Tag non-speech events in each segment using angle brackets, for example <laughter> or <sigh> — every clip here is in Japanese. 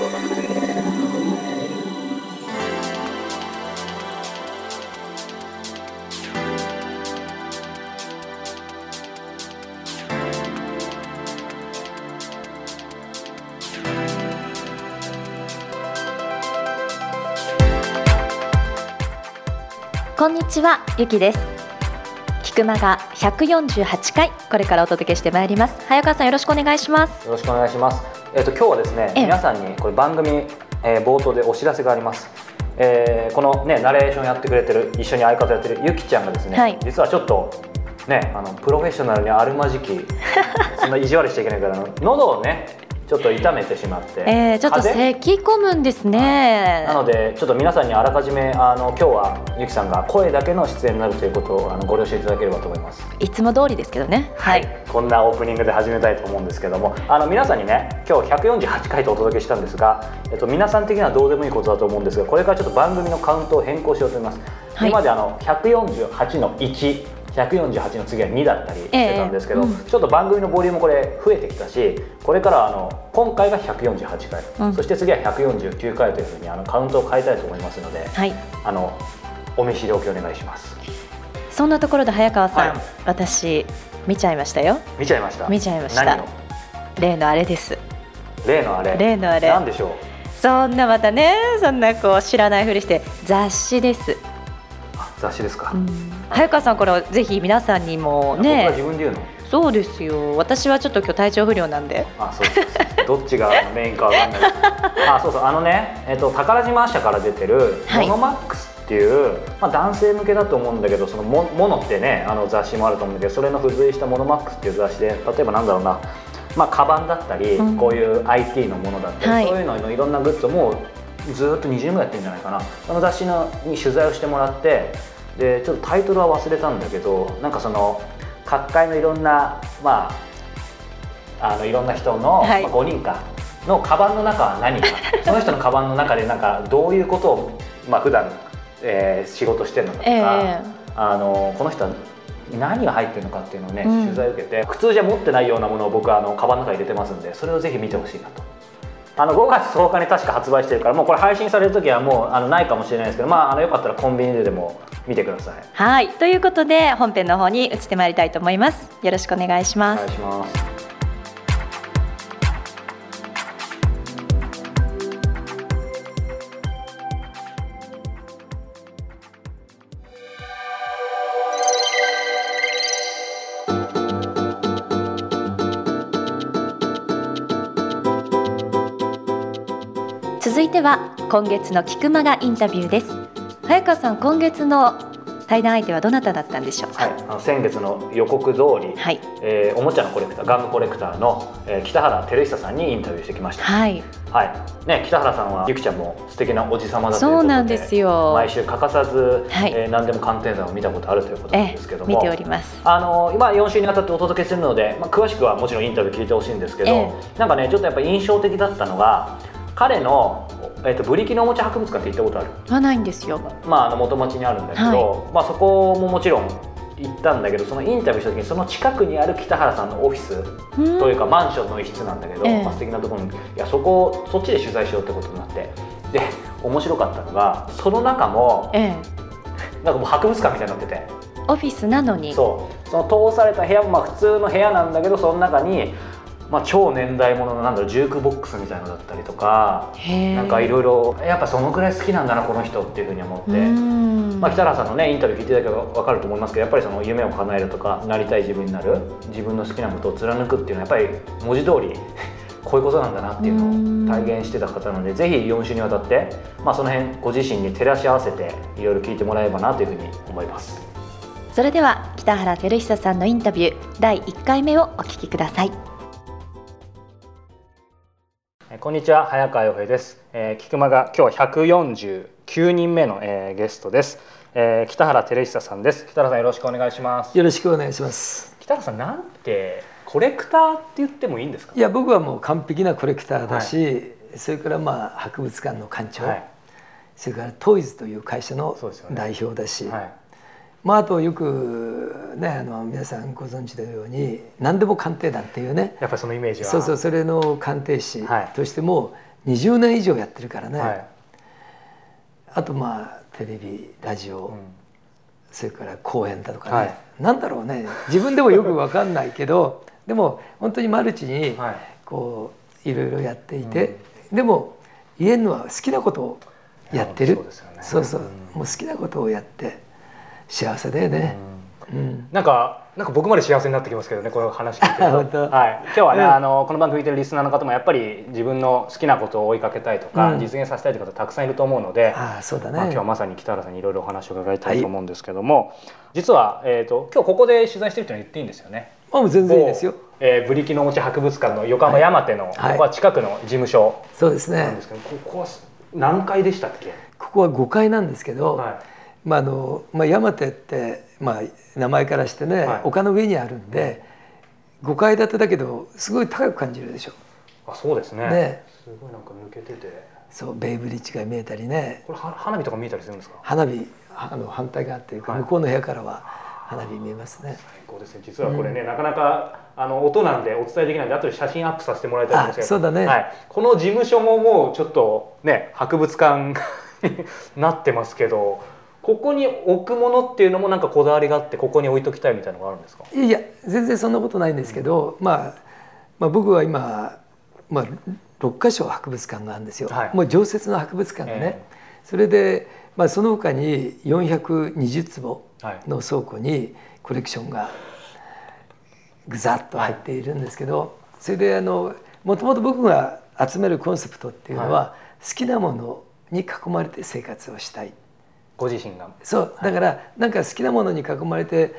こんにちはゆきです。菊間が148回これからお届けしてまいります。早川さんよろしくお願いします。よろしくお願いします。えっ、と今日はですね、ええ皆さんにこれ番組、えー冒頭でお知らせがあります。えーこのねナレーションやってくれてる一緒に相方やってるゆきちゃんがですね、はい実はちょっとねあのプロフェッショナルにあるまじき <laughs> そんな意地悪しちゃいけないから喉をねちょっと痛めてしまって、えー、ちょっと咳込むんですね。なのでちょっと皆さんにあらかじめあの今日はゆきさんが声だけの出演になるということをあのご了承いただければと思います。いつも通りですけどね。はい、こんなオープニングで始めたいと思うんですけども。あの皆さんにね今日148回とお届けしたんですが、えっと、皆さん的にはどうでもいいことだと思うんですがこれからちょっと番組のカウントを変更しようと思います、はい。今まであの148の1148の次は2だったりしてたんですけど、ええうん。ちょっと番組のボリュームこれ増えてきたしこれからはあの今回が148回、うん。そして次は149回というふうにあのカウントを変えたいと思いますのではい、あのお見知りおきお願いします。そんなところで早川さん、はい。私見ちゃいましたよ。見ちゃいました。見ちゃいました。例のあれです。例のあれ？例のあれ。何でしょう？そんなまたねそんなこう知らないふりして雑誌です、あ雑誌ですか、早川さんこれぜひ皆さんにもね。自分で言うの？そうですよ。私はちょっと今日体調不良なんで。あそうそう。そうどっちがメインかわかんない。あそうそう。あのね、えっと、宝島社から出てる「はい。モノマックス」っていう、まあ、男性向けだと思うんだけどそのモモノってねあの雑誌もあると思うんだけどそれの付随した「モノマックス」っていう雑誌で例えばなんだろうな。まあカバンだったり、うん。こういう IT のものだったり、はい。そういうののいろんなグッズをもうずーっと20年ぐらいやってるんじゃないかな。その雑誌のに取材をしてもらってでちょっとタイトルは忘れたんだけどなんかその各界のいろんなまああのいろんな人の、はい。まあ、5人かのカバンの中は何か <laughs> その人のカバンの中でなんかどういうことを、まあ普段、えー仕事してるのかとか、ええ。あのこの人は何が入ってるのかっていうのをね、うん。取材を受けて普通じゃ持ってないようなものを僕はあのカバンの中に入れてますんでそれをぜひ見てほしいなと。あの5月10日に確か発売してるからもうこれ配信される時はもうあのないかもしれないですけど、まあ、あのよかったらコンビニででも見てください。はいということで本編の方に移ってまいりたいと思いますよろしくお願いしおます、願いします。は今月の菊間がインタビューです。早川さん今月の対談相手はどなただったんでしょうか？はい、あの先月の予告通り、はい。えーおもちゃのコレクターガムコレクターの、えー北原照久さんにインタビューしてきました。はい。はい、ね、北原さんはゆきちゃんも素敵なおじさまだということでそうなんですよ。毎週欠かさず、はい。えー何でも鑑定団を見たことあるということなんえですけども、見ております。あの今4週にわたってお届けするので、まあ、詳しくはもちろんインタビュー聞いてほしいんですけど、え。なんかねちょっとやっぱ印象的だったのが彼の、えー、とブリキのおもちゃ博物館って行ったことある？はないんですよ。まあ、あの元町にあるんだけど、まあ、そこももちろん行ったんだけどそのインタビューした時にその近くにある北原さんのオフィスというかマンションの一室なんだけど、ええ。まあ、素敵なところにいやそこをそっちで取材しようってことになってで面白かったのがその中もええ。なんかもう博物館みたいになってて。オフィスなのに。そう。その通された部屋もまあ普通の部屋なんだけどその中に、まあ、超年代物のなんだろうジュークボックスみたいのだったりとかなんかいろいろやっぱそのくらい好きなんだなこの人っていうふうに思って。まあ、北原さんのねインタビュー聞いていただけば分かると思いますけどやっぱりその夢を叶えるとかなりたい自分になる自分の好きなことを貫くっていうのはやっぱり文字通り <laughs> こういうことなんだなっていうのを体現してた方なのでぜひ4週にわたって、まあ、その辺ご自身に照らし合わせていろいろ聞いてもらえればなというふうに思います。それでは北原照久さんのインタビュー第1回目をお聞きくださいえーこんにちは早川洋平です、えー、菊間が今日は149人目の、えーゲストです、えー北原照久さんです。北原さんよろしくお願いします。よろしくお願いします。北原さんなんてコレクターって言ってもいいんですか？いや僕はもう完璧なコレクターだし、それからまあ博物館の館長、はい。それからトイズという会社の代表だし、はいまああとよくねあの皆さんご存知のように何でも鑑定団っていうね。やっぱりそのイメージは。そうそうそれの鑑定士はい。としても20年以上やってるからね、はい。あとまあテレビラジオ、うん。それから講演だとかね、はい。なんだろうね。自分でもよく分かんないけど <laughs> でも本当にマルチにはい。こういろいろやっていて、でも言えるのは好きなことをやってる。ね。そうそう。うん。もう好きなことをやって幸せだよね、うん。なんかなんか僕まで幸せになってきますけどねこの話聞いてる本と、当 <laughs> はい、今日はね、うん。あのこの番組聞いてるリスナーの方もやっぱり自分の好きなことを追いかけたいとか、うん。実現させたいという方たくさんいると思うので、ああそうだね、まあ、今日はまさに北原さんにいろいろお話を伺いたいと思うんですけども、実は、えー、と今日ここで取材してるっていうのは言っていいんですよね。あもう全然いいですよ。某えー、ブリキのおもちゃ博物館の横浜山手の、はい。ここは近くの事務所そうですね。なんですけど、ここは何階でしたっけ？ここは5階なんですけど、はまああのまあ、山手って、まあ、名前からしてね、はい。丘の上にあるんで5階建てだけどすごい高く感じるでしょ。い。あそうですね。ね。すごいなんか抜けてて、そうベイブリッジが見えたりね。これは花火とか見えたりするんですか？花火あの反対側っていうか、はい。向こうの部屋からは花火見えますね。最高ですね。実はこれね、なかなかあの音なんでお伝えできないんで後で写真アップさせてもらいたいんですけど、あそうだね。はい、この事務所ももうちょっとね博物館 <laughs> になってますけど、ここに置くものっていうのもなんかこだわりがあってここに置いときたいみたいなのがあるんですか？いや全然そんなことないんですけど、まあ、まあ僕は今、まあ、6か所博物館があるんですよ、はい。もう常設の博物館がね、えそれで、まあ、その他に420坪はい。の倉庫にコレクションがぐざっと入っているんですけどそれであのもともと僕が集めるコンセプトっていうのは、好きなものに囲まれて生活をしたいご自身が。そうだからなんか好きなものに囲まれて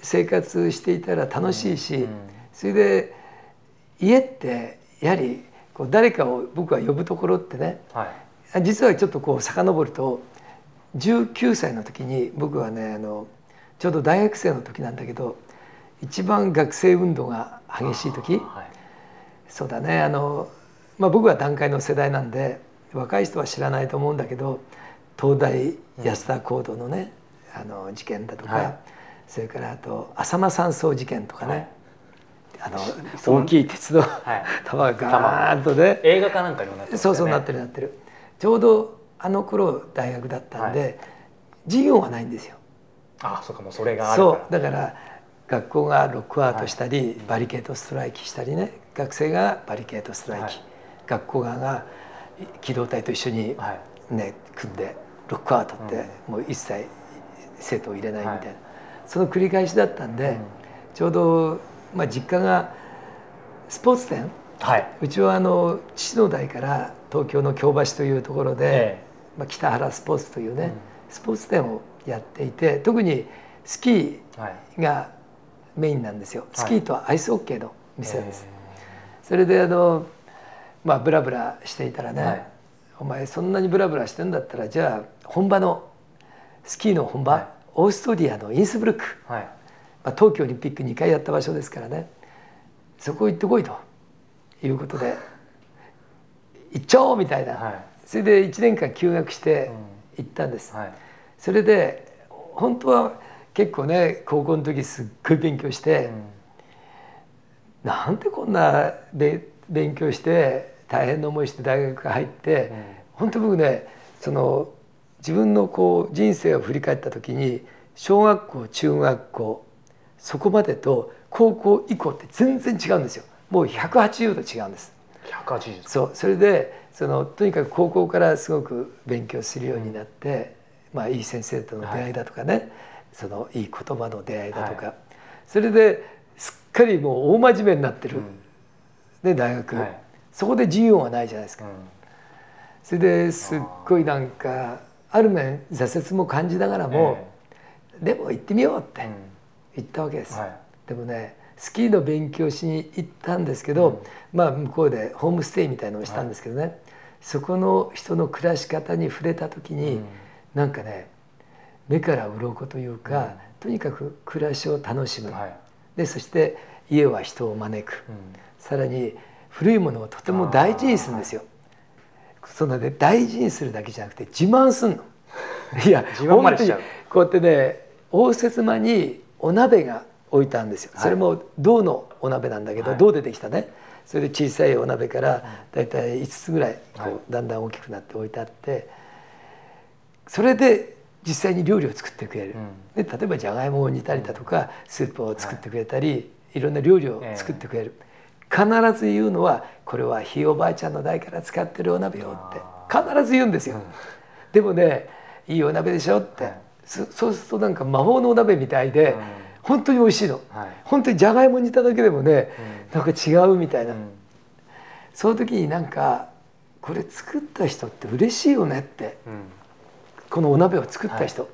生活していたら楽しいし、うんうんそれで家ってやはりこう誰かを僕は呼ぶところってねはい。実はちょっとこう遡ると19歳の時に僕はねあのちょうど大学生の時なんだけど一番学生運動が激しい時はい。そうだねあの、まあ、僕は団塊の世代なんで若い人は知らないと思うんだけど東大安田講堂のね、あの事件だとか、はい。それからあと浅間山荘事件とかね、はい。あの大きい鉄道、はい。玉がガーンとね。映画かなんかにもなってますよね。そうそうなってるなってる。ちょうどあの頃大学だったんで、授業はないんですよ。あ、そうかもうそれが。そう。だから学校がロックアウトしたり、バリケードストライキしたりね。学生がバリケードストライキ、はい。学校側が機動隊と一緒に、はい。ね組んでロックアウトって、もう一切生徒を入れないみたいな、はい。その繰り返しだったんで、うん。ちょうど、まあ、実家がスポーツ店。はい。うちはあの父の代から東京の京橋というところで、えまあ、北原スポーツというね、うん。スポーツ店をやっていて特にスキー。がメインなんですよ。スキーとアイスホッケーの店です、え。それであのまあブラブラしていたらね、はいお前そんなにブラブラしてんだったらじゃあ本場のスキーの本場、はい。オーストリアのインスブルック、ーはい。まあ、冬季オリンピック2回やった場所ですからね。そこ行ってこいと。いうことで <laughs> 行っちゃおうみたいな、はい。それで1年間休学してうん。行ったんです、はい。それで本当は結構ね高校の時すっごい勉強して、なんでこんなべ勉強して大変な思いして大学入って、うん。本当僕ねその自分のこう人生を振り返った時に小学校中学校そこまでと高校以降って全然違うんですよ。もう180度違うんです。180。そう。それでそのとにかく高校からすごく勉強するようになって、まあ、いい先生との出会いだとかね、そのいい言葉の出会いだとか、はそれですっかりもう大真面目になってる、うん。ね、大学、はいそこで授業はないじゃないですか、うん。それですっごいなんかある面挫折も感じながらも、でも行ってみようってええ言ったわけです、はい。でもねスキーの勉強しに行ったんですけど、まあ向こうでホームステイみたいのをしたんですけどね、そこの人の暮らし方に触れた時に、うん。なんかね目から鱗というか、とにかく暮らしを楽しむ、はい。でそして家は人を招く、うん。さらに古いものをとても大事にするんですよ。そのね大事にするだけじゃなくて自慢すんの。<laughs> いや本当にこうやってね応接間にお鍋が置いたんですよ。はい。それも銅のお鍋なんだけど、はい。銅でできたね。それで小さいお鍋からだいたい5つぐらいこう、はい。だんだん大きくなって置いてあってそれで実際に料理を作ってくれる、で例えばじゃがいもを煮たりだとかスープを作ってくれたり、い、ろんな料理を作ってくれる、必ず言うのはこれはひいおばあちゃんの代から使ってるお鍋よって。必ず言うんですよ。でもねいいお鍋でしょって、はい。そそうするとなんか魔法のお鍋みたいで、本当に美味しいの、はい。本当にじゃがいも煮ただけでもね、なんか違うみたいな、うん。その時になんかこれ作った人って嬉しいよねって。うん。このお鍋を作った人、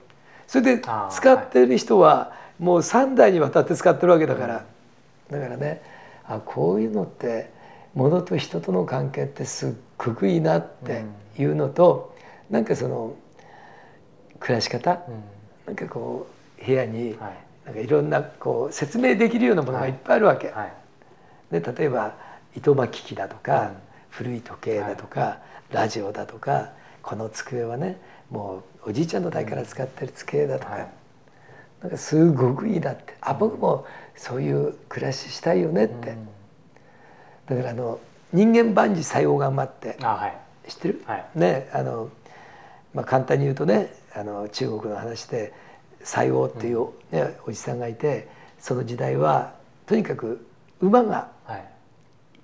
それで使ってる人はもう3代にわたって使ってるわけだから、だからねあこういうのって物と人との関係ってすっごくいいなっていうのと、なんかその暮らし方、うん。なんかこう部屋にはい。なんかいろんなこう説明できるようなものがい。っぱいあるわけ。はい。で例えば糸巻き機だとか、うん。古い時計だとか、ラジオだとかこの机はねもうおじいちゃんの代から使ってる机だとか、はい。なんかすごくいいなって。あ僕もそういう暮らししたいよねって、だからあの人間万事採用頑張って。あはい。知ってる、はい。ねあの、まあ、簡単に言うとねあの中国の話で西王っていう、ねおじさんがいてその時代はとにかく馬がはい。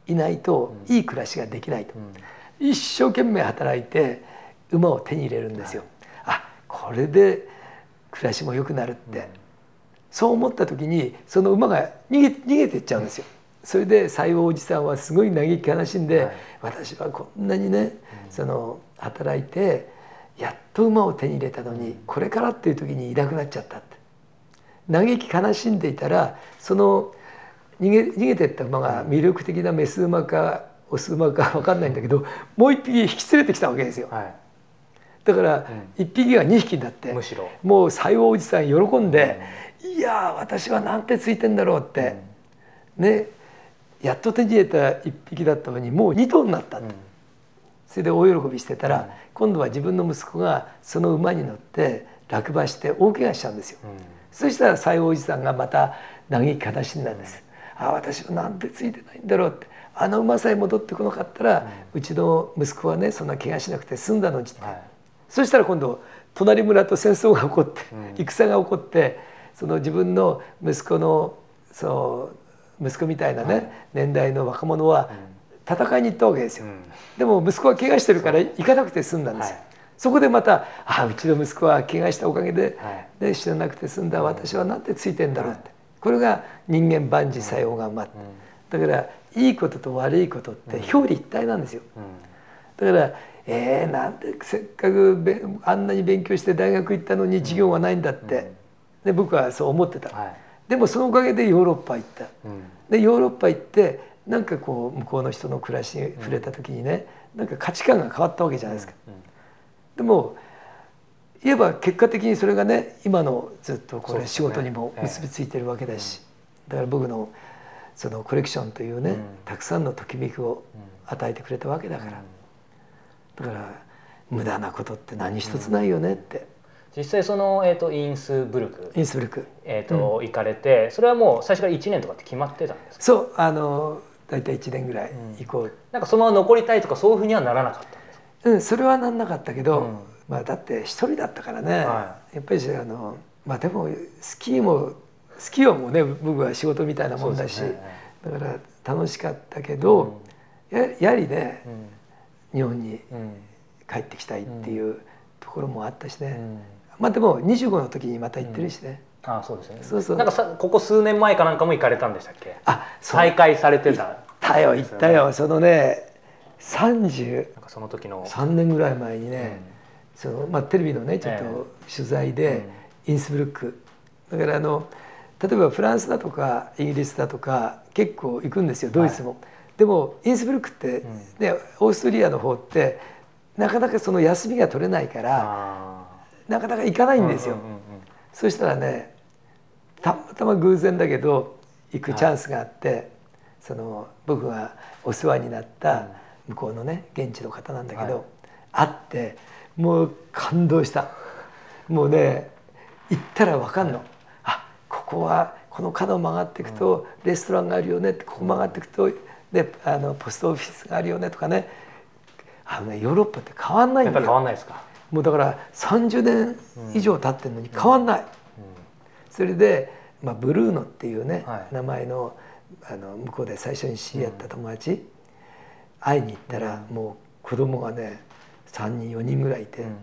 いないといい暮らしができないと、うん。一生懸命働いて馬を手に入れるんですよ。あこれで暮らしも良くなるって、そう思った時にその馬が逃げ逃げていっちゃうんですよ。それで西王おじさんはすごい嘆き悲しんで、はい。私はこんなにね、その働いてやっと馬を手に入れたのに、これからっていう時にいなくなっちゃったって。嘆き悲しんでいたらその逃げ逃げてった馬が魅力的なメス馬かオス馬か分かんないんだけどもう一匹引き連れてきたわけですよ。はだから一匹が二匹になってむしろ。もう西王おじさん喜んで「いやー私はなんてついてんだろう」って。ねやっと手に入れた一匹だったのにもう二頭になったって。それで大喜びしてたら今度は自分の息子がその馬に乗って落馬して大怪我しちゃうんですよ。そしたら西王おじさんがまた嘆き悲しんだんです。ああ私はなんてついてないんだろうって。あの馬さえ戻ってこなかったら、うちの息子はねそんな怪我しなくて済んだのにって、はい。そしたら今度隣村と戦争が起こって、うん。戦が起こってその自分の息子のそう息子みたいなね、年代の若者は戦いに行ったわけですよ。うん。でも息子は怪我してるから行かなくて済んだんですよ。はい。そこでまた「ああうちの息子は怪我したおかげで、はい。ね、死ななくて済んだ私はなんてついてんだろう」って。これが人間万事作用が待って。だからいいことと悪いことって表裏一体なんですよ。だからえー、なんでせっかくべあんなに勉強して大学行ったのに授業がないんだって、で僕はそう思ってた、はい。でもそのおかげでヨーロッパ行った。うん。でヨーロッパ行ってなんかこう向こうの人の暮らしに触れた時にね、なんか価値観が変わったわけじゃないですか。でも言えば結果的にそれがね今のずっとこれ仕事にも結びついてるわけだし、だから僕のそのコレクションというね、うん。たくさんのときめきを与えてくれたわけだから、だから無駄なことって何一つないよねって、実際その、えー、とインスブルク、インスブルク。えーと行かれてそれはもう最初から1年とかって決まってたんですか？そうあの大体1年ぐらい行こう、なんかそのまま残りたいとかそういうふうにはならなかったんですか？うん、それはなんなかったけど、うん。まあだって一人だったからね、はやっぱりあのまあでもスキーもスキーはもうね僕は仕事みたいなもんだし、ね。だから楽しかったけど、ややはりね日本にうん。うん帰ってきたいっていうところもあったしね、うんまあでも25の時にまた行ってるしね、あそうですね。そうそう。なんかさここ数年前かなんかも行かれたんでしたっけ？あ再開されてた。行ったよ行ったよ。そのね33なんかその時の。年ぐらい前にね、そのまあ、テレビのねちょっえと取材で、インスブルック。だからあの例えばフランスだとかイギリスだとか結構行くんですよドイツも、でもインスブルックって、ねオーストリアの方ってなかなかその休みが取れないからあなかなか行かないんですよ、そしたらねたまたま偶然だけど行くチャンスがあって、その僕がお世話になった向こうのね現地の方なんだけど、会ってもう感動した。もうね行ったら分かんの、あここはこの角を曲がっていくとレストランがあるよねってここ曲がっていくとであのポストオフィスがあるよねとかね。あのねヨーロッパって変わんないやっぱり変わんだよんないですか、もうだから30年以上経ってるのに変わんない、それで、まあ、ブルーノっていうね、はい。名前のあの向こうで最初に知り合った友達、会いに行ったら、もう子供がね3人4人ぐらいいて、うん。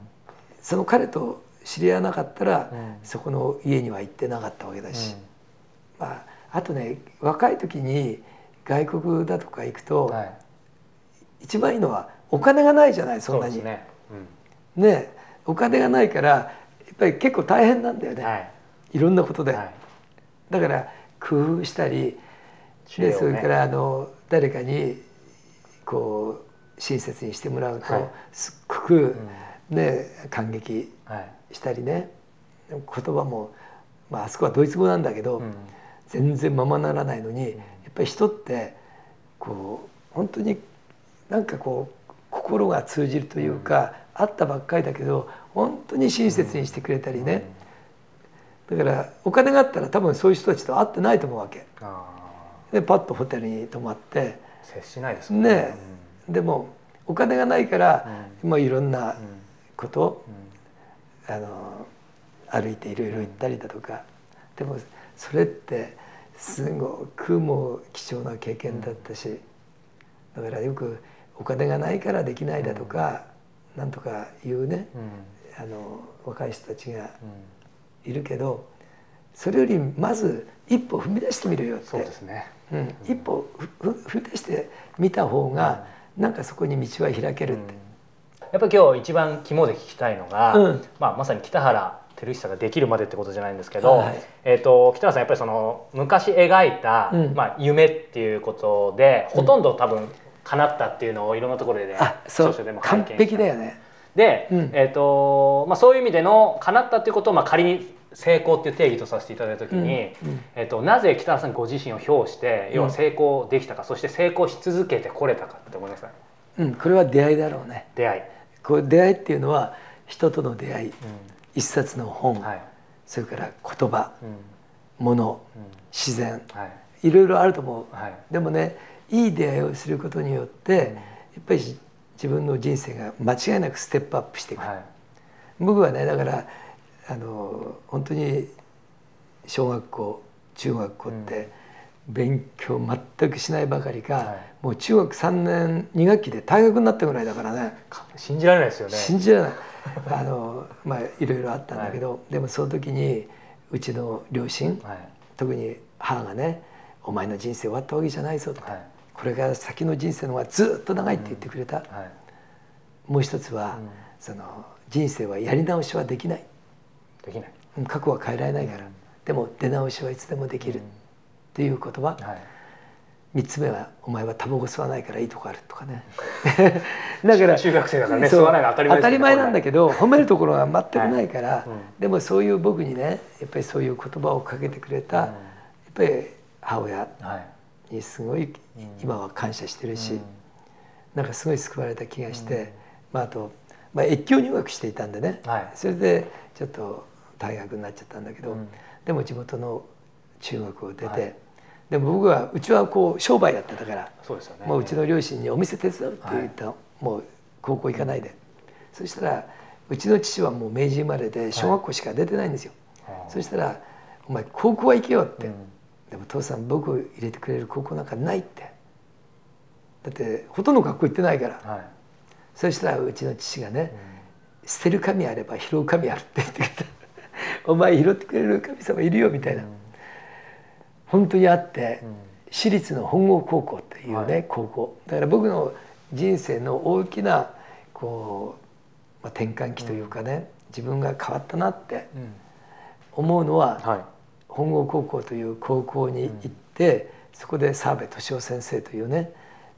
その彼と知り合わなかったら、うん。そこの家には行ってなかったわけだし、まあ、あとね若い時に外国だとか行くと、うんはい、一番いいのはお金がないじゃないそんなに。ね、うんねお金がないからやっぱり結構大変なんだよね、はい。い、ろんなことで、はい。だから工夫したりねそれからあの誰かにこう親切にしてもらうと、はい。すっごく、ね感激はい。したりね。言葉も、まああそこはドイツ語なんだけど、うん。全然ままならないのにやっぱり人ってこう本当になんかこう心が通じるというか、会ったばっかりだけど本当に親切にしてくれたりね、だからお金があったら多分そういう人たちと会ってないと思うわけ。あでパッとホテルに泊まって。ー接しないですもんね。でもお金がないから、まあいろんなこと、あの歩いていろいろ行ったりだとか、でもそれってすごくもう貴重な経験だったし、だからよくお金がないからできないだとか、なんとか言うね、うん。あの若い人たちがいるけどそれよりまず一歩踏み出してみるよって。そうですね。うん、一歩踏み出してみた方が、なんかそこに道は開けるって。やっぱり今日一番肝で聞きたいのが、うん。まあ、まさに北原照久ができるまでってことじゃないんですけど、はいえー、と北原さんやっぱりその昔描いた、うん。まあ、夢っていうことでほとんど多分叶ったっていうのをいろんなところで、あそうでも拝完見璧だよね。で、うん。えーとまあ、そういう意味での叶ったっていうことを、まあ、仮に成功っていう定義とさせていただいた時に、うんうん。えー、となぜ北原さんご自身を評して要は成功できたか、そして成功し続けてこれたかって思いますかうん、これは出会いだろうね。出会い、こう出会いっていうのは人との出会い、一冊の本、はい。それから言葉、うん。物、うん。自然、はい。いろいろあると思う。はい。でもね、いい出会いをすることによって、やっぱり自分の人生が間違いなくステップアップしていく。はい。僕はねだからあの本当に小学校中学校って勉強全くしないばかりか、はい。もう中学3年2学期で退学になったぐらいだからね。信じられないですよね。信じられない。あの <laughs> まあいろいろあったんだけど、でもその時にうちの両親はい。特に母がね「お前の人生終わったわけじゃないぞ」と、はいこれから先の人生の方がずっと長いって言ってくれた、はい。もう一つは、うん。その人生はやり直しはできない。できない。うん過去は変えられないから、うん。でも出直しはいつでもできる。っていう言葉、はい。三つ目は「お前はタバコ吸わないからいいとこある」とかね。<laughs> だから中学生だからね吸わないの当たり前ね当たり前なんだけど褒めるところは全くないから、はい。うん。でもそういう僕にねやっぱりそういう言葉をかけてくれた、うん。やっぱり母親。はいにすごい今は感謝してるし、うん。なんかすごい救われた気がして、まあ、あと、まあ、越境入学していたんでね、はい。それでちょっと退学になっちゃったんだけど、うん。でも地元の中学を出て、はい。でも僕はうちはこう商売やってたから、そうですよね。もううちの両親に「お店手伝う」って言った、もう高校行かないで、そしたらうちの父はもう明治生まれで小学校しか出てないんですよ、そしたら「お前高校は行けよ」って、うんでも父さん僕入れてくれる高校なんかないって。だってほとんど学校行ってないから、はい。そしたらうちの父がね、捨てる神あれば拾う神あるって言ってくれた。<laughs> お前拾ってくれる神様いるよみたいな、本当にあって、うん。私立の本郷高校っていうね、はい。高校。だから僕の人生の大きなこう、まあ、転換期というかね、自分が変わったなってうん。思うのは、はい。本郷高校という高校に行って、そこで澤部俊夫先生というね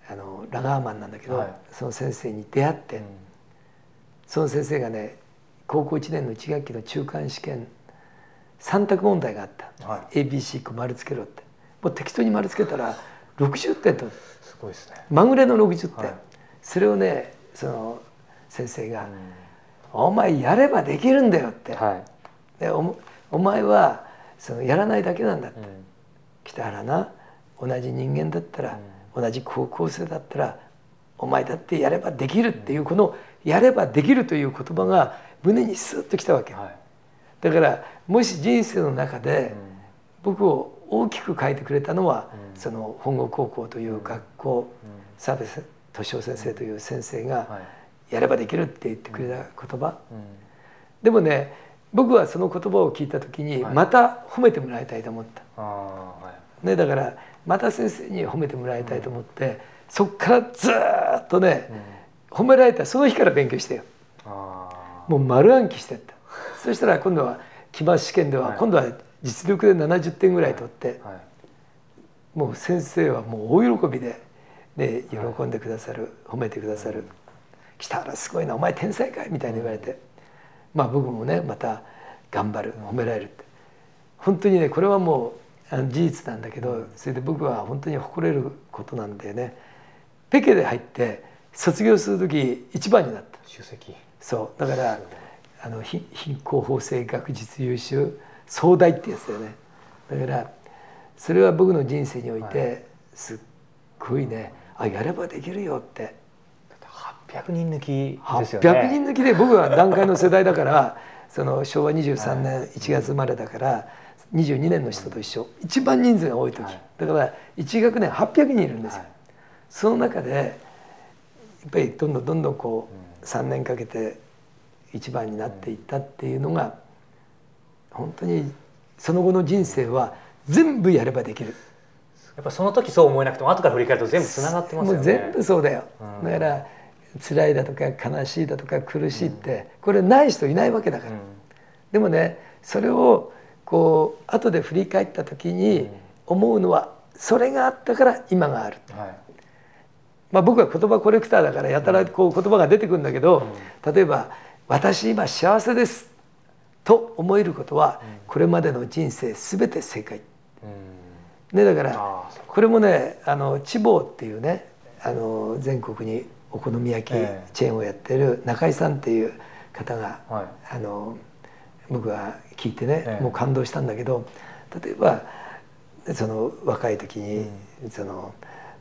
あのラガーマンなんだけど、はい。その先生に出会って、その先生がね高校1年の1学期の中間試験3択問題があった、は ABC こう丸つけろって。もう適当に丸つけたら60点と。すごいですね。まぐれの60点、はい。それをねその先生が「お前やればできるんだよ」って、はい。でおお前はそのやらないだけなんだって。うん。北原な同じ人間だったら同じ高校生だったらお前だってやればできるっていうこのやればできるという言葉が胸にスッときたわけ、はい。だからもし人生の中で僕を大きく変えてくれたのは、うん。その本郷高校という学校、うん。澤部敏夫先生という先生がはい。やればできるって言ってくれた言葉、うん。でもね僕はその言葉を聞いた時にはい。また褒めてもらいたいと思った、はい。ね、だからまた先生に褒めてもらいたいと思って、そっからずーっとねうん。褒められた。その日から勉強してよ。もう丸暗記してった。そしたら今度は期末試験では、はい。今度は実力で70点ぐらい取って、はい。もう先生はもう大喜びで、ね、喜んでくださる、褒めてくださる「北原すごいなお前天才かい」みたいに言われて、まあ僕もねまた頑張る褒められるって。本当にねこれはもう事実なんだけどそれで僕は本当に誇れることなんだよね。ペケで入って卒業する時一番になった。首席。そう。だからあの貧貧困法制学術優秀総大ってやつだよね。だからそれは僕の人生においはてすっごいねあやればできるよって800人抜きですよね。800人抜きで僕は段階の世代だからその昭和23年1月生まれだから22年の人と一緒。一番人数が多い時。はい。だから1学年800人いるんですよ。はい。その中でやっぱりどんどんどんどんこう3年かけて一番になっていったっていうのが本当にその後の人生は全部やればできる。やっぱその時そう思えなくても後から振り返ると全部つながってますよね。もう全部そうだよ、うん。だから辛いだとか悲しいだとか苦しいってこれない人いないわけだから、うん。でもねそれをこう後で振り返った時に思うのはそれがあったから今がある。はい。まあ、僕は言葉コレクターだからやたらこう言葉が出てくるんだけど、例えば「私今幸せです」と思えることはこれまでの人生全て正解。うん。ね、だからこれもねあの千房っていうねあの全国にお好み焼きええ。チェーンをやってる中井さんっていう方が、はい。あの僕は聞いてね、ええ。もう感動したんだけど例えばその若い時に、その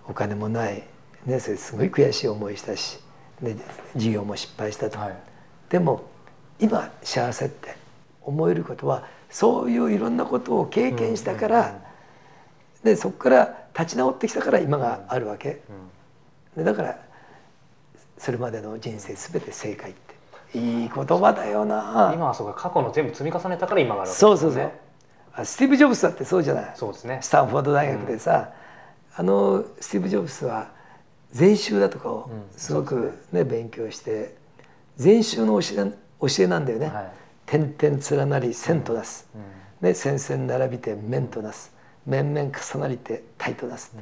お金もない、ね、それすごい悔しい思いしたし、ね、事業も失敗したと、はい。でも今幸せって思えることはそういういろんなことを経験したから、でそこから立ち直ってきたから今があるわけ、でだからそれまでの人生全て正解って。いい言葉だよな。今はそうか過去の全部積み重ねたから今があるわけそうそうそう。ですよねあスティーブ・ジョブズだってそうじゃない。そうですね。スタンフォード大学でさ、あのスティーブ・ジョブズは禅宗だとかをうんすごくね、勉強して禅宗の教え教えなんだよね、はい。点々連なり線となす、うん。ね、線々並びて面となす。面々重なりて体となす、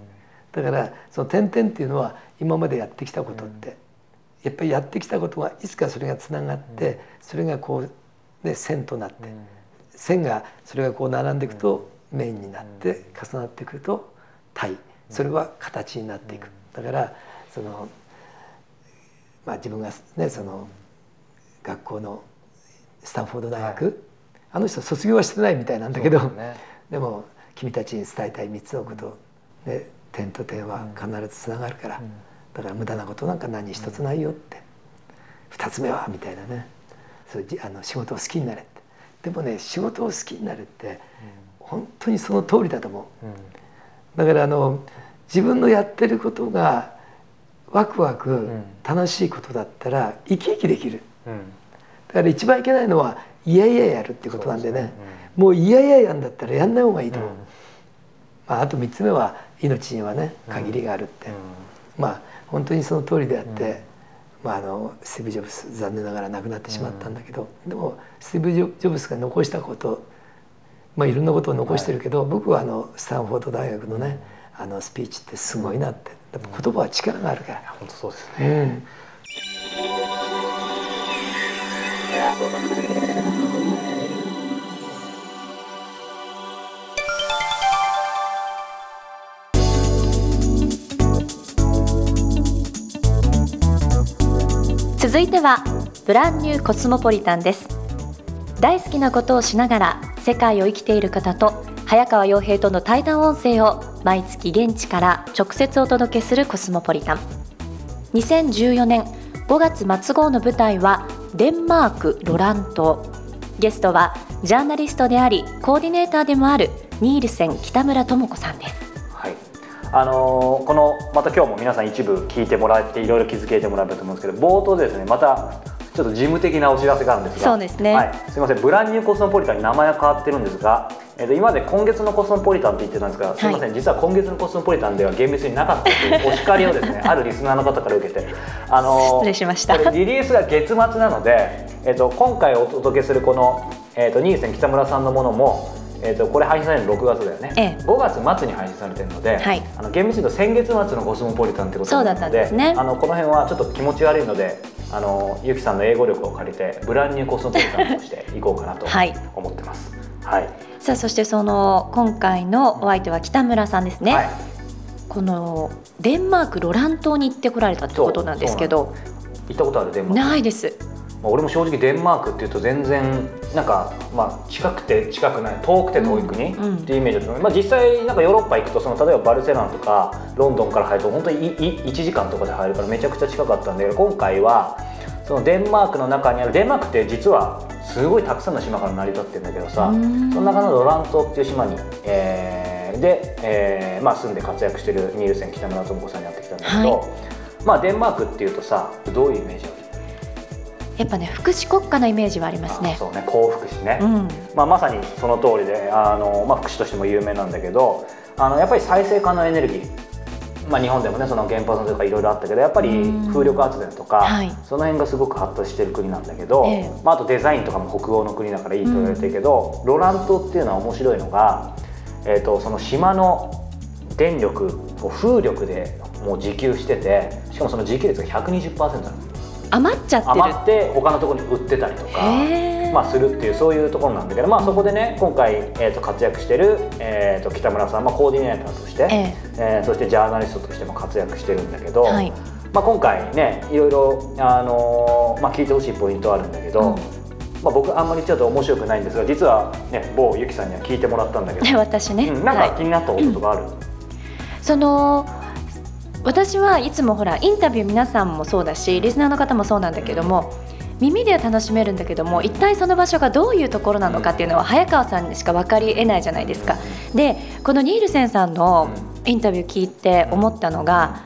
だからその点々っていうのは今までやってきたことって、やっぱりやってきたことがいつかそれがつながって、それがこう、ね、線となって、線がそれがこう並んでいくと面になって重なってくると体それは形になっていく。だからそのまあ自分がねその学校のスタンフォード大学、はい。あの人卒業はしてないみたいなんだけどね。<laughs> でも君たちに伝えたい3つのこと、ね、点と点は必ずつながるから、だから無駄なことなんか何一つないよって、2つ目はみたいなね。そうじあの仕事を好きになれって。でもね仕事を好きになるって、本当にその通りだと思う。うん。だからあの自分のやってることがワクワクん。楽しいことだったら生き生きできる。うん。だから一番いけないのはいやいややるってことなんでね。もういやいややんだったらやんない方がいいと思う、うん。まあ、あと3つ目は命にはね限りがあるって、まあ本当にその通りであって、まあ、あのスティーブ・ジョブズ残念ながら亡くなってしまったんだけど、でもスティーブ・ジョブズが残したこと、まあ、いろんなことを残してるけど、僕はあのスタンフォード大学のねあのスピーチってすごいなって。やっぱ言葉は力があるから。本当そうですね。うん続いてはブランニューコスモポリタンです。大好きなことをしながら世界を生きている方と早川洋平との対談音声を毎月現地から直接お届けするコスモポリタン。2014年5月末号の舞台はデンマークロラン島ゲストはジャーナリストでありコーディネーターでもあるニールセン北村智子さんです。あのーこのまた今日も皆さん一部聞いてもらっていろいろ気づけてもらえばと思うんですけど冒頭でですねまたちょっと事務的なお知らせがあるんですが。そうですねはい、すみませんブランニューコスモポリタンに名前が変わってるんですが、えー、と今まで今月のコスモポリタンって言ってたんですがすみません、実は今月のコスモポリタンでは厳密になかったというお叱りをですねあるリスナーの方から受けてあのー失礼しました。リリースが月末なので、えー、と今回お届けするこの、えー、とニーセン北村さんのものもえー、とこれ配信されるの6月だよね、ええ。5月末に配信されてるので、はい。あの厳密に言うと先月末のコスモポリタンってことそうだったんですね。あのこの辺はちょっと気持ち悪いのであのゆきさんの英語力を借りてブランニューコスモポリタンとして <laughs> いこうかなとはい。思ってます。はい、さあそしてその今回のお相手は北村さんですね、はい。このデンマークロラン島に行ってこられたってことなんですけど。行ったことあるデンマーク。ないです。まあ、俺も正直デンマークっていうと全然なんか、まあ、近くて近くない遠くて遠い国っていうイメージだと思う、まあ、実際なんかヨーロッパ行くとその例えばバルセロナとかロンドンから入ると本当にいい1時間とかで入るからめちゃくちゃ近かったんだけど今回はそのデンマークの中にあるデンマークって実はすごいたくさんの島から成り立ってるんだけどさそうん。の中のロラン島っていう島に、えーで、えーまあ、住んで活躍してるニールセン北村智子さんに会ってきたんだけど、はまあデンマークっていうとさどういうイメージあるやっぱね福祉国家のイメージはありますね。あそうね。幸福祉ね、うん。まあ、まさにその通りであの、まあ、福祉としても有名なんだけどあのやっぱり再生可能エネルギー、まあ、日本でもねその原発とかいろいろあったけどやっぱりうん。風力発電とか、はい。その辺がすごく発達してる国なんだけど、ええ。まあ、あとデザインとかも北欧の国だからいいと言われてるけど、ロラン島っていうのは面白いのが、えー、とその島の電力を風力でもう自給しててしかもその自給率が120%なの。余っちゃってる。余って他のところに売ってたりとか、まあ、するっていうそういうところなんだけど、まあ、そこでね今回、えー、と活躍してる、えー、と北村さん、まあ、コーディネーターとして、ええ。ーそしてジャーナリストとしても活躍してるんだけど、はい。まあ、今回ねいろいろ、あのーまあ、聞いてほしいポイントあるんだけど、うん。まあ、僕あんまりちょっと面白くないんですが実は、ね、某ゆきさんには聞いてもらったんだけど、で <laughs> 私ね、うん、なんはい。か気になったこととかある、その私はいつもほらインタビュー皆さんもそうだしリスナーの方もそうなんだけども耳では楽しめるんだけども一体その場所がどういうところなのかっていうのは早川さんにしか分かりえないじゃないですか。でこのニールセンさんのインタビュー聞いて思ったのが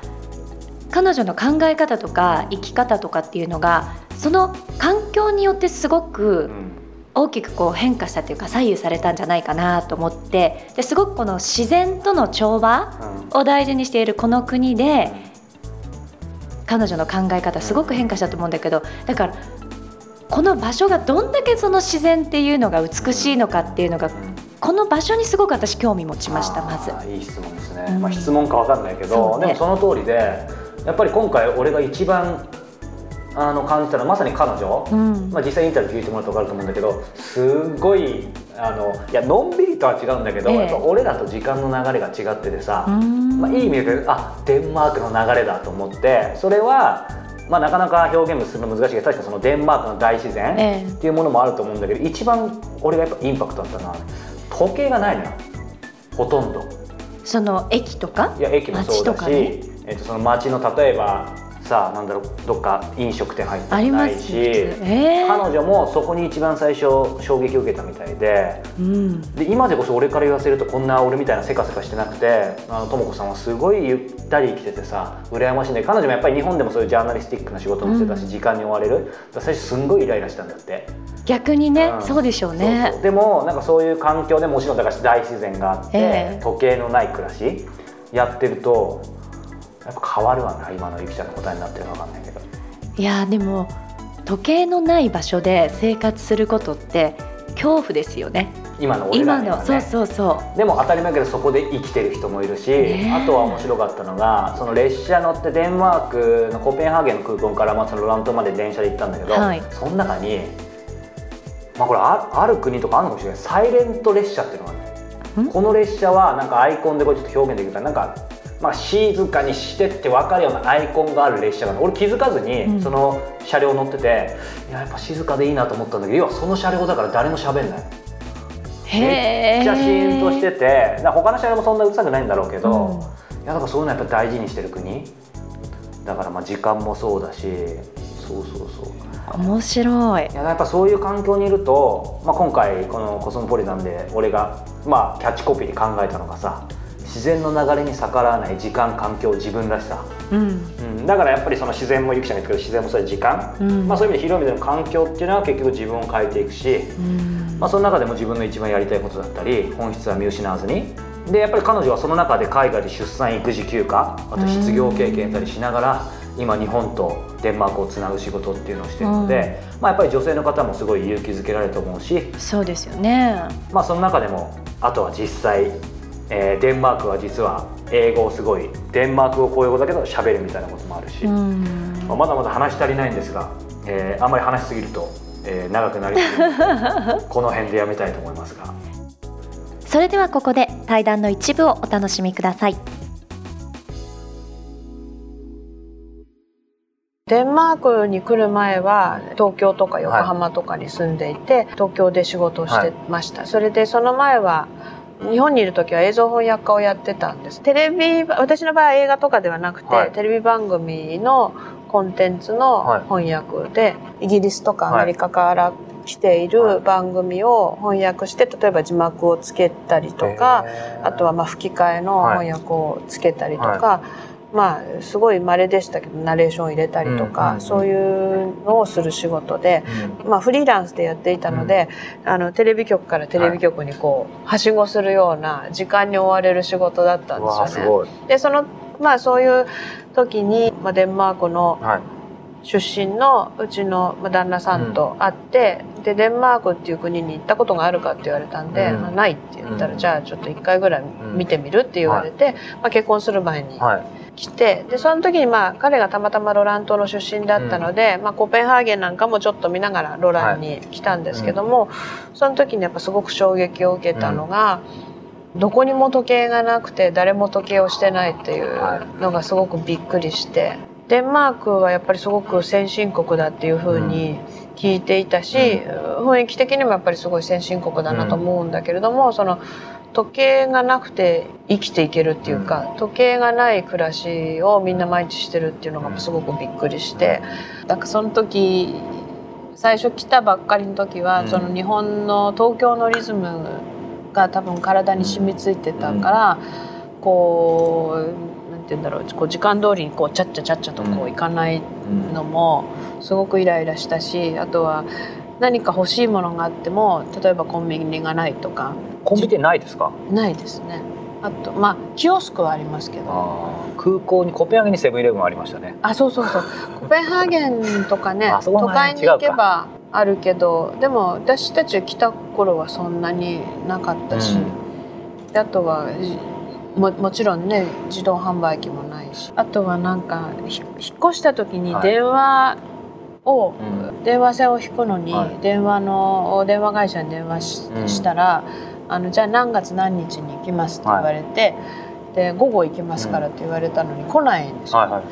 彼女の考え方とか生き方とかっていうのがその環境によってすごくうん大きくこう変化したというか左右されたんじゃないかなと思ってですごくこの自然との調和うん。を大事にしているこの国で彼女の考え方すごく変化したと思うんだけどだからこの場所がどんだけその自然っていうのが美しいのかっていうのがこの場所にすごく私興味持ちましたまず。いい質問ですね、うん。まあ、質問かわかんないけど、ね。でもその通りでやっぱり今回俺が一番あの感じたのはまさに彼女、うん。まあ、実際インタビュー聞いてもらったら分かると思うんだけどすごいあのいやのんびりとは違うんだけど、ええ。やっぱ俺らと時間の流れが違っててさ、うん。まあ、いい意味であデンマークの流れだと思ってそれは、まあ、なかなか表現するの難しいけど確かそのデンマークの大自然ええ。っていうものもあると思うんだけど一番俺がやっぱインパクトあったのは時計がないのよ。ほとんど。その駅とか？いや駅もそうだし、かね。えっとその街の例えばさあなんだろうどっか飲食店入ってもないし、え彼女もそこに一番最初衝撃を受けたみたいでうん。で今でこそ俺から言わせるとこんな俺みたいなせかせかしてなくてあのとも子さんはすごいゆったり生きててさ羨ましいんだけど彼女もやっぱり日本でもそういうジャーナリスティックな仕事もしてたし、うん。時間に追われる。最初すんごいイライラしたんだって。逆にね、うん。そうでしょうね。でもなんかそういう環境でもちろんだから大自然があって、ええ。時計のない暮らしやってるとやっぱ変わるわな今のゆきちゃんの答えになってるか分かんないけど。いやでも時計のない場所で生活することって恐怖ですよね。今の俺ら今にはねのそうそうそう。でも当たり前だけどそこで生きてる人もいるし、ねえ。あとは面白かったのがその列車乗ってデンマークのコペンハーゲンの空港からまあそのロラントまで電車で行ったんだけど、はい。その中に、まあ、これあある国とかあるのかもしれない。サイレント列車っていうのがあるこの列車はなんかアイコンでこれちょっと表現できるからなんか、まあ、静かにしてって分かるようなアイコンがある列車が俺気づかずにうん。その車両乗ってて、いややっぱ静かでいいなと思ったんだけど要はその車両だから誰も喋んない。めっちゃシーンとしてて他の試合もそんなうるさくないんだろうけど、いやだからそういうのやっぱ大事にしてる国。だからまあ時間もそうだしそうそうそう。面白い。いややっぱそういう環境にいると、まあ、今回この「コスモポリタン」で俺が、まあ、キャッチコピーに考えたのがさ自然の流れに逆らわない時間環境自分らしさ、うん。うん、だからやっぱりその自然もゆきちゃんが言ってくれる自然もそういう時間、うん。まあ、そういう意味で広い意味での環境っていうのは結局自分を変えていくし、うん。まあ、その中でも自分の一番やりたいことだったり本質は見失わずに。でやっぱり彼女はその中で海外で出産育児休暇あと失業経験たりしながら今日本とデンマークをつなぐ仕事っていうのをしてるので、まあ、やっぱり女性の方もすごい勇気づけられると思うし、そうですよね。まあ、その中でもあとは実際、えーデンマークは実は英語をすごい。デンマーク語公用語だけど喋るみたいなこともあるし、うん。まあまだまだ話し足りないんですが、えーあんまり話しすぎると、えー長くなりすぎるのでこの辺でやめたいと思いますが。それではここで対談の一部をお楽しみください。デンマークに来る前は東京とか横浜とかに住んでいて、東京で仕事をしてました、それでその前は日本にいる時は映像翻訳家をやってたんです。テレビ私の場合は映画とかではなくて、はい。テレビ番組のコンテンツの翻訳で、イギリスとかアメリカから来ている番組を翻訳して例えば字幕をつけたりとか、あとはまあ吹き替えの翻訳をつけたりとか、まあすごい稀でしたけどナレーションを入れたりとか、そういうのをする仕事で、まあ、フリーランスでやっていたので、あのテレビ局からテレビ局にこうはしごするような時間に追われる仕事だったんですよね。でそのまあそういう時に、まあ、デンマークのはい。出身のうちのまあ旦那さんと会って、でデンマークっていう国に行ったことがあるかって言われたんで「うん。あない」って言ったら、うん。じゃあちょっと一回ぐらい見てみるって言われて、まあ、結婚する前にはい。来てでその時にまあ彼がたまたまロラン島の出身だったので、まあ、コペンハーゲンなんかもちょっと見ながらロランに来たんですけども、その時にやっぱすごく衝撃を受けたのが。どこにも時計がなくて誰も時計をしてないっていうのがすごくびっくりしてデンマークはやっぱりすごく先進国だっていうふうに聞いていたし、雰囲気的にもやっぱりすごい先進国だなと思うんだけれども、その時計がなくて生きていけるっていうか、時計がない暮らしをみんな毎日してるっていうのがすごくびっくりして、なんかその時最初来たばっかりの時は、うん。その日本の東京のリズムが多分体に染みついてたから、こうて言うんだろうこう時間通りにこうちゃっちゃちゃっちゃとこう行かないのもすごくイライラしたしあとは何か欲しいものがあっても例えばコンビニがないとか。コンビニってないですか？ないですね。あとまあキオスクはありますけど。空港にコペンハーゲンにセブンイレブンありましたね。あそうそうそう。<laughs> コペンハーゲンとかね都会に行けばあるけどでも私たち来た頃はそんなになかったし、であとはじももちろんね自動販売機もないし。あとはなんかひ引っ越した時にはい。電話を、うん。電話線を引くのに、はい。電話の電話会社に電話し,、うん。したらあの「じゃあ何月何日に行きます」って言われて、で午後行きますからって言われたのに来ないんですよ。はいはい。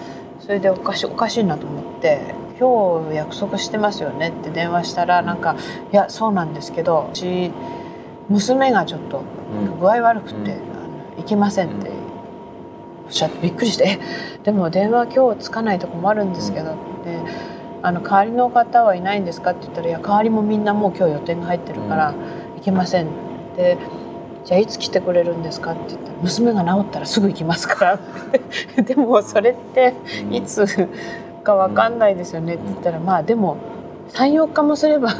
それでおかしいおかしいなと思って「今日約束してますよね」って電話したらなんか「いやそうなんですけどうち娘がちょっと具合悪くて、うん行きません」って。おっしゃってびっくりして「えでも電話今日つかないと困るんですけど」って。あの代わりの方はいないんですかって言ったら「いや代わりもみんなもう今日予定が入ってるから行けません」って「じゃあいつ来てくれるんですか?」って言ったら「娘が治ったらすぐ行きますから」<laughs> でもそれっていつかわかんないですよねって言ったらまあでも34日もすれば <laughs> っ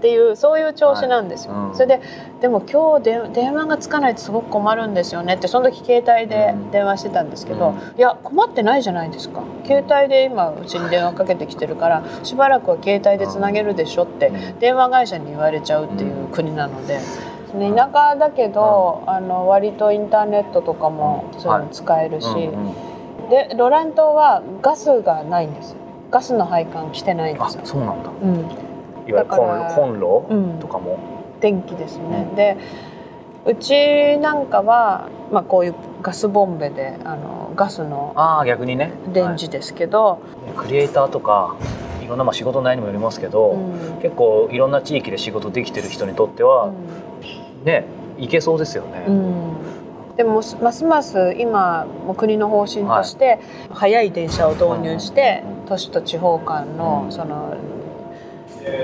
ていうそういう調子なんですよ。はい。うん。それででも今日で電話がつかないとすごく困るんですよねってその時携帯で電話してたんですけど、うん。いや困ってないじゃないですか。携帯で今うちに電話かけてきてるからしばらくは携帯でつなげるでしょって電話会社に言われちゃうっていう国なので。ね田舎だけど、あの割とインターネットとかもそういうの使えるし、うん。うん。でロラン島はガスがないんです。よガスの配管来てないんであすよ、そうなんだ。うん、いわゆるコンロうん。とかも？電気ですね、でうちなんかは、まあ、こういうガスボンベであのガスのああ逆にね。レンジですけど、はい。クリエイターとかいろんなまあ仕事内容にもよりますけど、うん。結構いろんな地域で仕事できてる人にとっては、ねいけそうですよね。うんでもますます今国の方針として速い。電車を導入して都市と地方間のその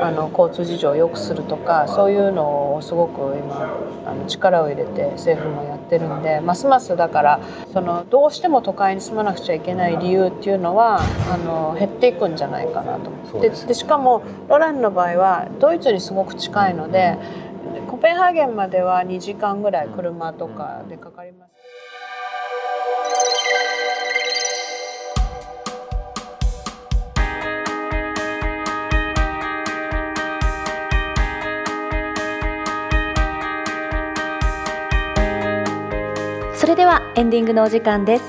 あの交通事情を良くするとかそういうのをすごく今あの力を入れて政府もやってるんでますますだからそのどうしても都会に住まなくちゃいけない理由っていうのはあの減っていくんじゃないかなと。思ってででしかもロランの場合はドイツにすごく近いのでコペンハーゲンまでは2時間ぐらい車とかでかかります。それではエンディングのお時間です。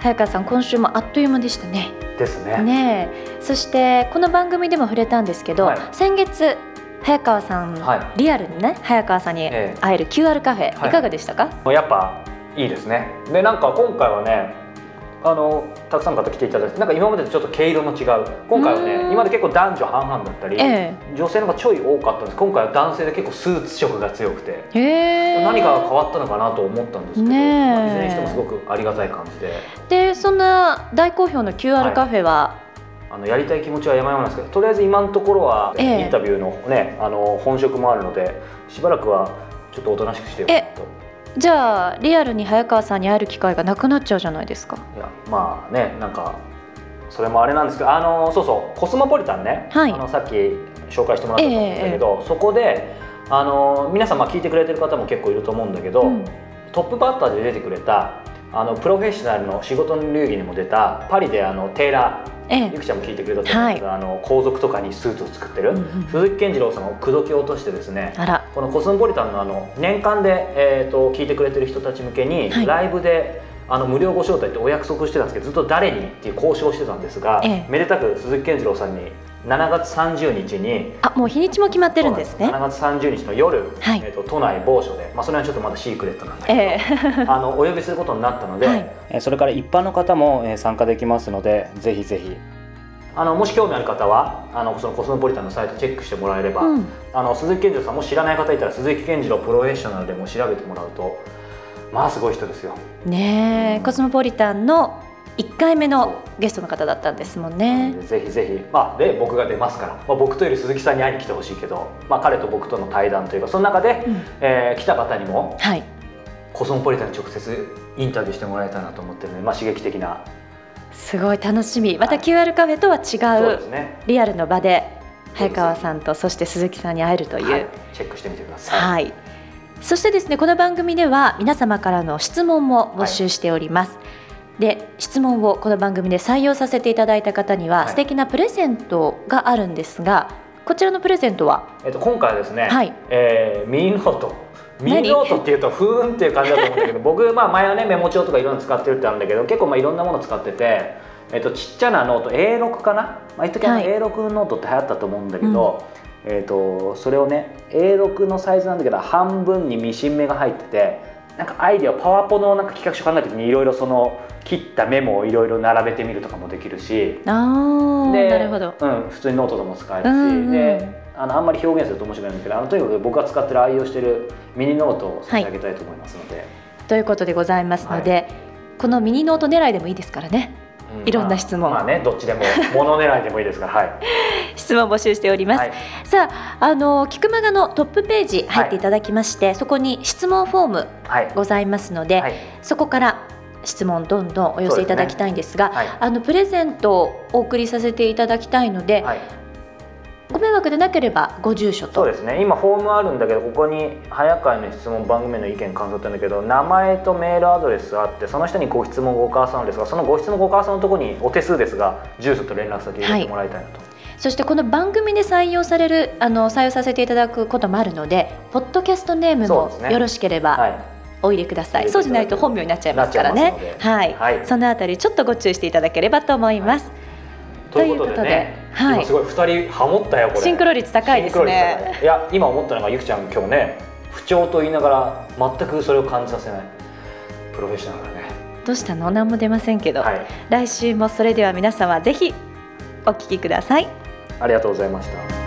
早川さん今週もあっという間でしたね。ですね。ねえ。そしてこの番組でも触れたんですけど、はい。先月早川さん、はリアルにね早川さんにええ。会える QR カフェ、はい。い、かがでしたか？もうやっぱいいですね。でなんか今回はねあのたくさんの方来ていただいてなんか今までとちょっと毛色の違う。今回はね今まで結構男女半々だったり、え女性の方がちょい多かったんです。今回は男性で結構スーツ色が強くてえへえ何かが変わったのかなと思ったんですけど、ねえ。まあいずれにしてもすごくありがたい感じで。でそんな大好評の QR カフェは、あのやりたい気持ちは山々なんですけどとりあえず今のところは、ええ。インタビューのねあの本職もあるのでしばらくはちょっとおとなしくしてよえと。じゃあリアルに早川さんに会える機会がなくなっちゃうじゃないですか。いやまあねなんかそれもあれなんですけどあのそうそうコスモポリタンね、はい。あのさっき紹介してもらったと思うんだけど、そこであの皆さんまあ聞いてくれてる方も結構いると思うんだけど、うん。トップバッターで出てくれたあのプロフェッショナルの仕事の流儀にも出たパリであのテーラーええ。ゆきちゃんも聞いてくれたと思うんですけど、あの皇族とかにスーツを作ってる、うんうん鈴木健次郎さんを口説き落としてですねあら。このコスモポリタンのあの年間で、えー、と聞いてくれてる人たち向けに、はい。ライブであの無料ご招待ってお約束してたんですけどずっと誰にっていう交渉をしてたんですが、ええ。めでたく鈴木健次郎さんに7月30日に。あもう日にちも決まってるんですね。7月30日の夜、はい。えー、と都内某所で、まあ、それはちょっとまだシークレットなんだけど、ええ。あのお呼びすることになったので、はい。えーそれから一般の方もえー参加できますのでぜひぜひ。あのもし興味ある方はあのそのコスモポリタンのサイトチェックしてもらえれば、うん。あの鈴木健次郎さんも知らない方いたら鈴木健次郎プロフェッショナルでも調べてもらうとまあすごい人ですよ。ねえコスモポリタンの1回目のゲストの方だったんですもんね。ぜひぜひ、まあ、で僕が出ますから、まあ、僕とより鈴木さんに会いに来てほしいけど、まあ、彼と僕との対談というかその中で、うん。えー来た方にもはい。コスモポリタンに直接インタビューしてもらえたらなと思ってるので、まあ、刺激的な。すごい楽しみ。またはい。QR カフェとは違うですね、リアルの場で早川さんとそして鈴木さんに会えるという、はい、チェックしてみてください。はい。そしてですねこの番組では皆様からの質問も募集しております。で質問をこの番組で採用させていただいた方には、はい。素敵なプレゼントがあるんですがこちらのプレゼントは？えっと、今回はですね、はい。えーミニノート。ミニノートっていうとふーんっていう感じだと思うんだけど <laughs> 僕、まあ、前はねメモ帳とかいろんなの使ってるってあるんだけど結構まあいろんなもの使ってて、えっと、ちっちゃなノート A6 かな、まあ、一時あのはい。A6 ノートって流行ったと思うんだけど、えっと、それをね A6 のサイズなんだけど半分にミシン目が入っててなんかアイデアパワポのなんか企画書考えた時にいろいろその切ったメモをいろいろ並べてみるとかもできるしあーでなるほど。うん、普通にノートでも使えるし、うんうんであのあんまり表現すると面白いんだけどあのとにかく僕が使ってる愛用してるミニノートを差し上げたいと思いますので、ということでございますので、このミニノート狙いでもいいですからねうん。いろんな質問。まあ、まあねどっちでも <laughs> 物狙いでもいいですからはい。質問募集しております。はい。さああのキクマガのトップページ入っていただきまして、そこに質問フォームはい。ございますので、はいそこから質問どんどんお寄せいただきたいんですがはいあのプレゼントをお送りさせていただきたいので、はいご迷惑でなければご住所と。そうですね。今フォームあるんだけどここに早川の質問番組への意見感想ってんだけど名前とメールアドレスあってその下にご質問ご感想ですがそのご質問ご感想のところにお手数ですが住所と連絡先入れてもらいたいなと、そしてこの番組で採用されるあの採用させていただくこともあるのでポッドキャストネームもよろしければはい。お入れください、そうじゃないと本名になっちゃいますからね。はい、はい。そのあたりちょっとご注意していただければと思います、ということでねはい。今すごい2人ハモったよこれ。シンクロ率高いですね。いや今思ったのがゆきちゃん今日ね不調と言いながら全くそれを感じさせない。プロフェッショナルだね。どうしたの？何も出ませんけど、はい。来週もそれでは皆様ぜひお聞きください。ありがとうございました